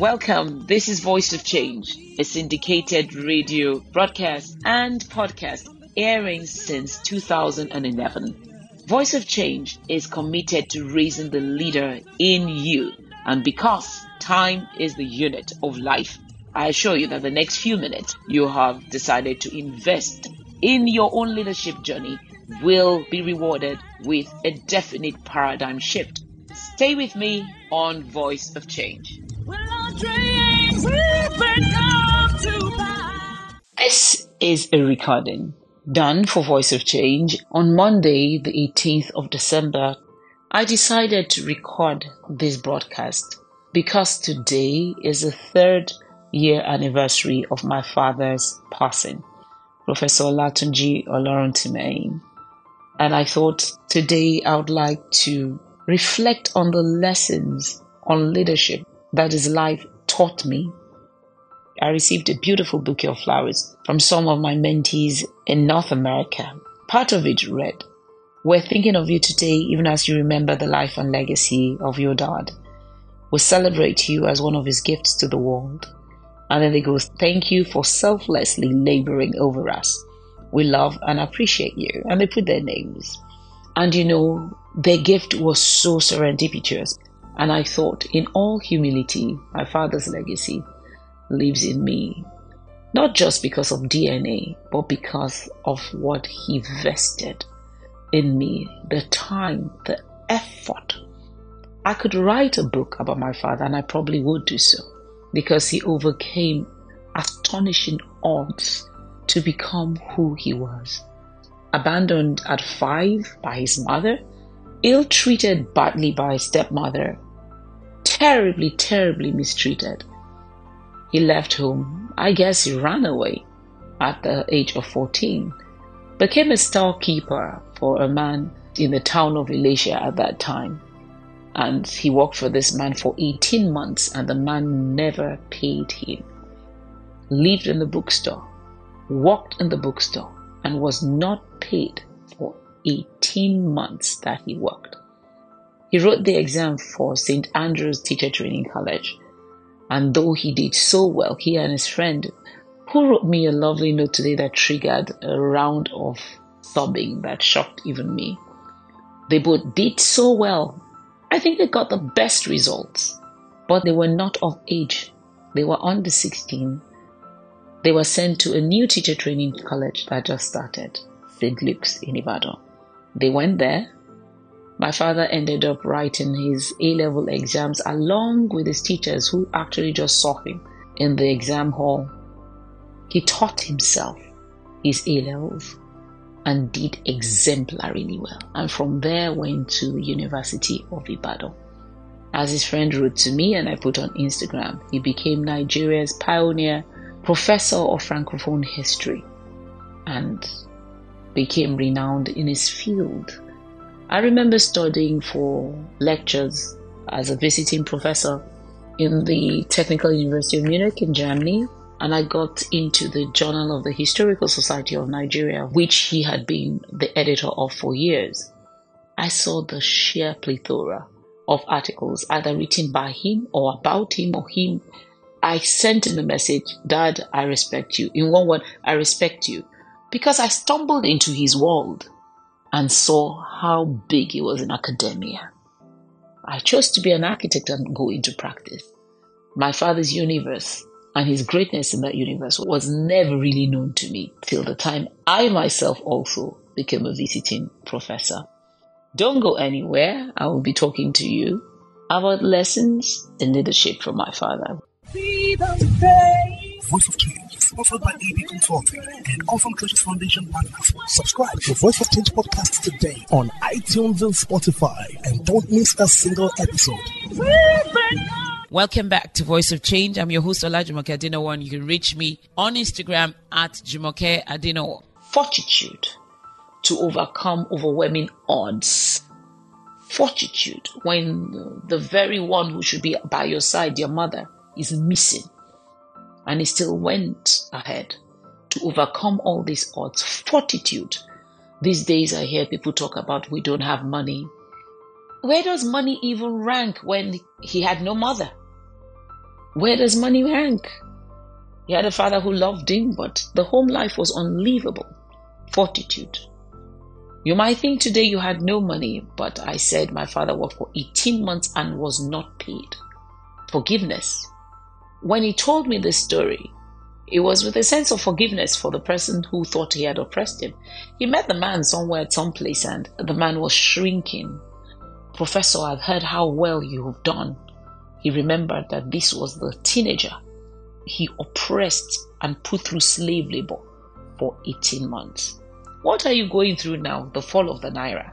Welcome. This is Voice of Change, a syndicated radio broadcast and podcast airing since 2011. Voice of Change is committed to raising the leader in you. And because time is the unit of life, I assure you that the next few minutes you have decided to invest in your own leadership journey will be rewarded with a definite paradigm shift. Stay with me on Voice of Change. This is a recording done for Voice of Change on Monday, the 18th of December. I decided to record this broadcast because today is the third year anniversary of my father's passing, Professor Latunji Oloruntimehin. And I thought today I would like to reflect on the lessons on leadership that his life taught me. I received a beautiful bouquet of flowers from some of my mentees in North America. Part of it read, We're thinking of you today, even as you remember the life and legacy of your dad. We celebrate you as one of his gifts to the world. And then they go, Thank you for selflessly laboring over us. We love and appreciate you. And they put their names. And you know, their gift was so serendipitous. And I thought, in all humility, my father's legacy lives in me. Not just because of DNA, but because of what he vested in me the time, the effort. I could write a book about my father, and I probably would do so because he overcame astonishing odds to become who he was. Abandoned at five by his mother, ill treated badly by his stepmother, terribly, terribly mistreated. He left home. I guess he ran away at the age of 14. Became a storekeeper for a man in the town of Ilesha at that time and he worked for this man for 18 months and the man never paid him. Lived in the bookstore, worked in the bookstore, and was not paid for 18 months that he worked. He wrote the exam for St. Andrew's Teacher Training College, and though he did so well, he and his friend, who wrote me a lovely note today that triggered a round of sobbing that shocked even me, they both did so well I think they got the best results, but they were not of age. They were under 16. They were sent to a new teacher training college that just started, St. Luke's in Ibadan. They went there. My father ended up writing his A level exams along with his teachers who actually just saw him in the exam hall. He taught himself his A levels and did exemplarily well. And from there went to the University of Ibadan. As his friend wrote to me and I put on Instagram, he became Nigeria's pioneer professor of Francophone history and became renowned in his field. I remember studying for lectures as a visiting professor in the Technical University of Munich in Germany and I got into the Journal of the Historical Society of Nigeria, which he had been the editor of for years. I saw the sheer plethora of articles either written by him or about him or him. I sent him a message, Dad, I respect you. In one word, I respect you. Because I stumbled into his world and saw how big he was in academia. I chose to be an architect and go into practice. My father's universe and his greatness in that universe was never really known to me till the time I myself also became a visiting professor. Don't go anywhere. I will be talking to you about lessons in leadership from my father. Voice of Change, sponsored by AD Consulting and Awesome Treasures Foundation Partners. Subscribe to Voice of Change podcast today on iTunes and Spotify and don't miss a single episode. Welcome back to Voice of Change. I'm your host, Olajumoke Adenowo, and you can reach me on Instagram at Jumoke Adenowo. Fortitude to overcome overwhelming odds. Fortitude when the very one who should be by your side, your mother, is missing. And he still went ahead to overcome all these odds. Fortitude. These days I hear people talk about we don't have money. Where does money even rank when he had no mother? Where does money rank? He had a father who loved him, but the home life was unlivable. Fortitude. You might think today you had no money, but I said my father worked for 18 months and was not paid. Forgiveness. When he told me this story, it was with a sense of forgiveness for the person who thought he had oppressed him. He met the man somewhere at some place and the man was shrinking. Professor, I've heard how well you have done. He remembered that this was the teenager he oppressed and put through slave labor for 18 months. What are you going through now? The fall of the Naira.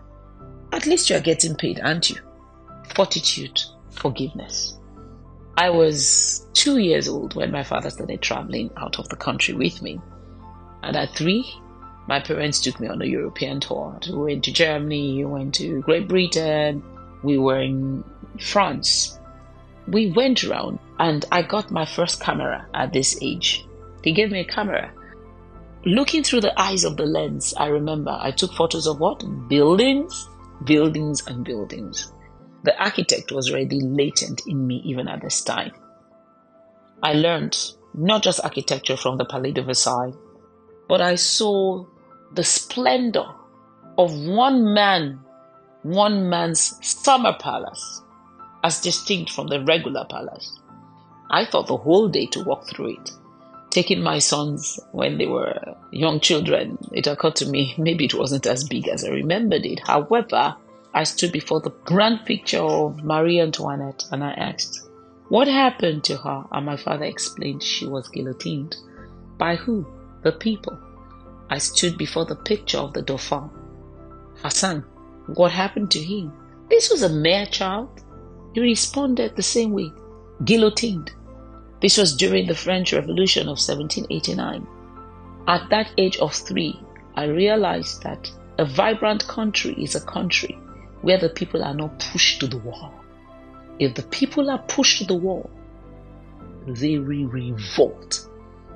At least you're getting paid, aren't you? Fortitude, forgiveness. I was two years old when my father started traveling out of the country with me. And at three, my parents took me on a European tour. We went to Germany, we went to Great Britain, we were in France. We went around and I got my first camera at this age. They gave me a camera. Looking through the eyes of the lens, I remember I took photos of what? Buildings, buildings, and buildings. The architect was already latent in me even at this time. I learned not just architecture from the Palais de Versailles, but I saw the splendor of one man, one man's summer palace, as distinct from the regular palace. I thought the whole day to walk through it. Taking my sons when they were young children, it occurred to me maybe it wasn't as big as I remembered it. However, I stood before the grand picture of Marie Antoinette and I asked, What happened to her? And my father explained she was guillotined. By who? The people. I stood before the picture of the Dauphin. Hassan, what happened to him? This was a mere child. He responded the same way guillotined. This was during the French Revolution of 1789. At that age of three, I realized that a vibrant country is a country where the people are not pushed to the wall. If the people are pushed to the wall, they will revolt.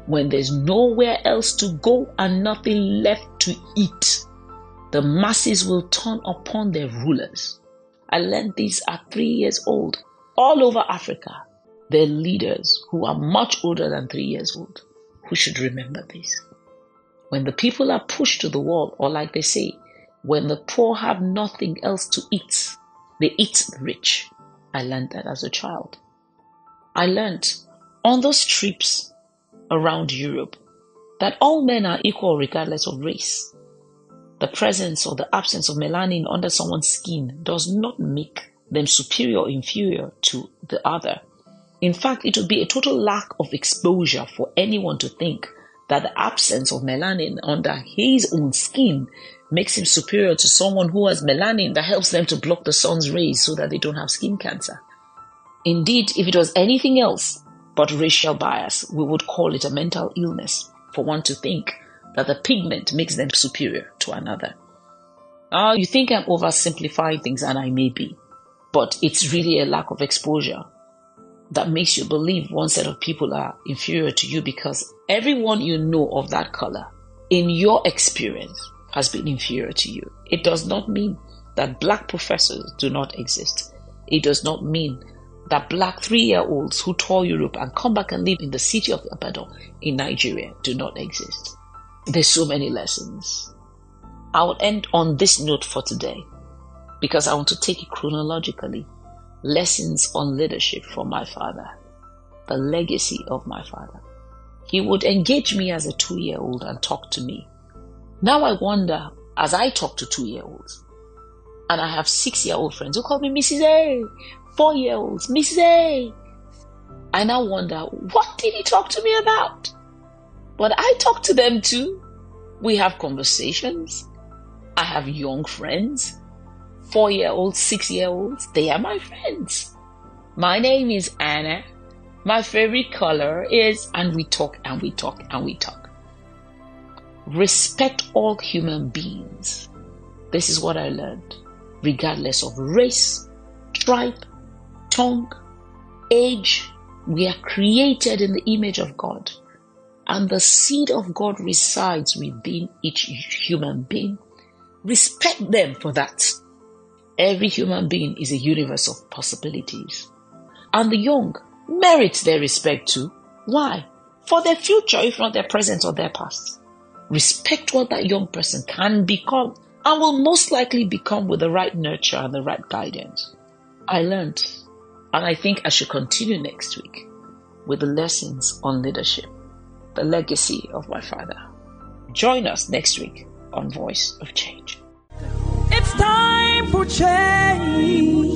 When there's nowhere else to go and nothing left to eat, the masses will turn upon their rulers. I learned this at three years old. All over Africa, there are leaders who are much older than three years old who should remember this. When the people are pushed to the wall, or like they say, when the poor have nothing else to eat, they eat the rich. I learned that as a child. I learned on those trips around Europe that all men are equal regardless of race. The presence or the absence of melanin under someone's skin does not make them superior or inferior to the other. In fact, it would be a total lack of exposure for anyone to think that the absence of melanin under his own skin makes him superior to someone who has melanin that helps them to block the sun's rays so that they don't have skin cancer. Indeed, if it was anything else but racial bias, we would call it a mental illness for one to think that the pigment makes them superior to another. Now, you think I'm oversimplifying things, and I may be, but it's really a lack of exposure that makes you believe one set of people are inferior to you because everyone you know of that color, in your experience, has been inferior to you. It does not mean that black professors do not exist. It does not mean that black three year olds who tour Europe and come back and live in the city of Ibadan in Nigeria do not exist. There's so many lessons. I will end on this note for today because I want to take it chronologically. Lessons on leadership from my father, the legacy of my father. He would engage me as a two year old and talk to me now I wonder, as I talk to two year olds, and I have six year old friends who call me Mrs. A, four year olds, Mrs. A. I now wonder, what did he talk to me about? But I talk to them too. We have conversations. I have young friends, four year olds, six year olds. They are my friends. My name is Anna. My favorite color is, and we talk and we talk and we talk. Respect all human beings. This is what I learned. Regardless of race, tribe, tongue, age, we are created in the image of God. And the seed of God resides within each human being. Respect them for that. Every human being is a universe of possibilities. And the young, merit their respect too. Why? For their future, if not their present or their past. Respect what that young person can become and will most likely become with the right nurture and the right guidance. I learned, and I think I should continue next week with the lessons on leadership, the legacy of my father. Join us next week on Voice of Change. It's time for change.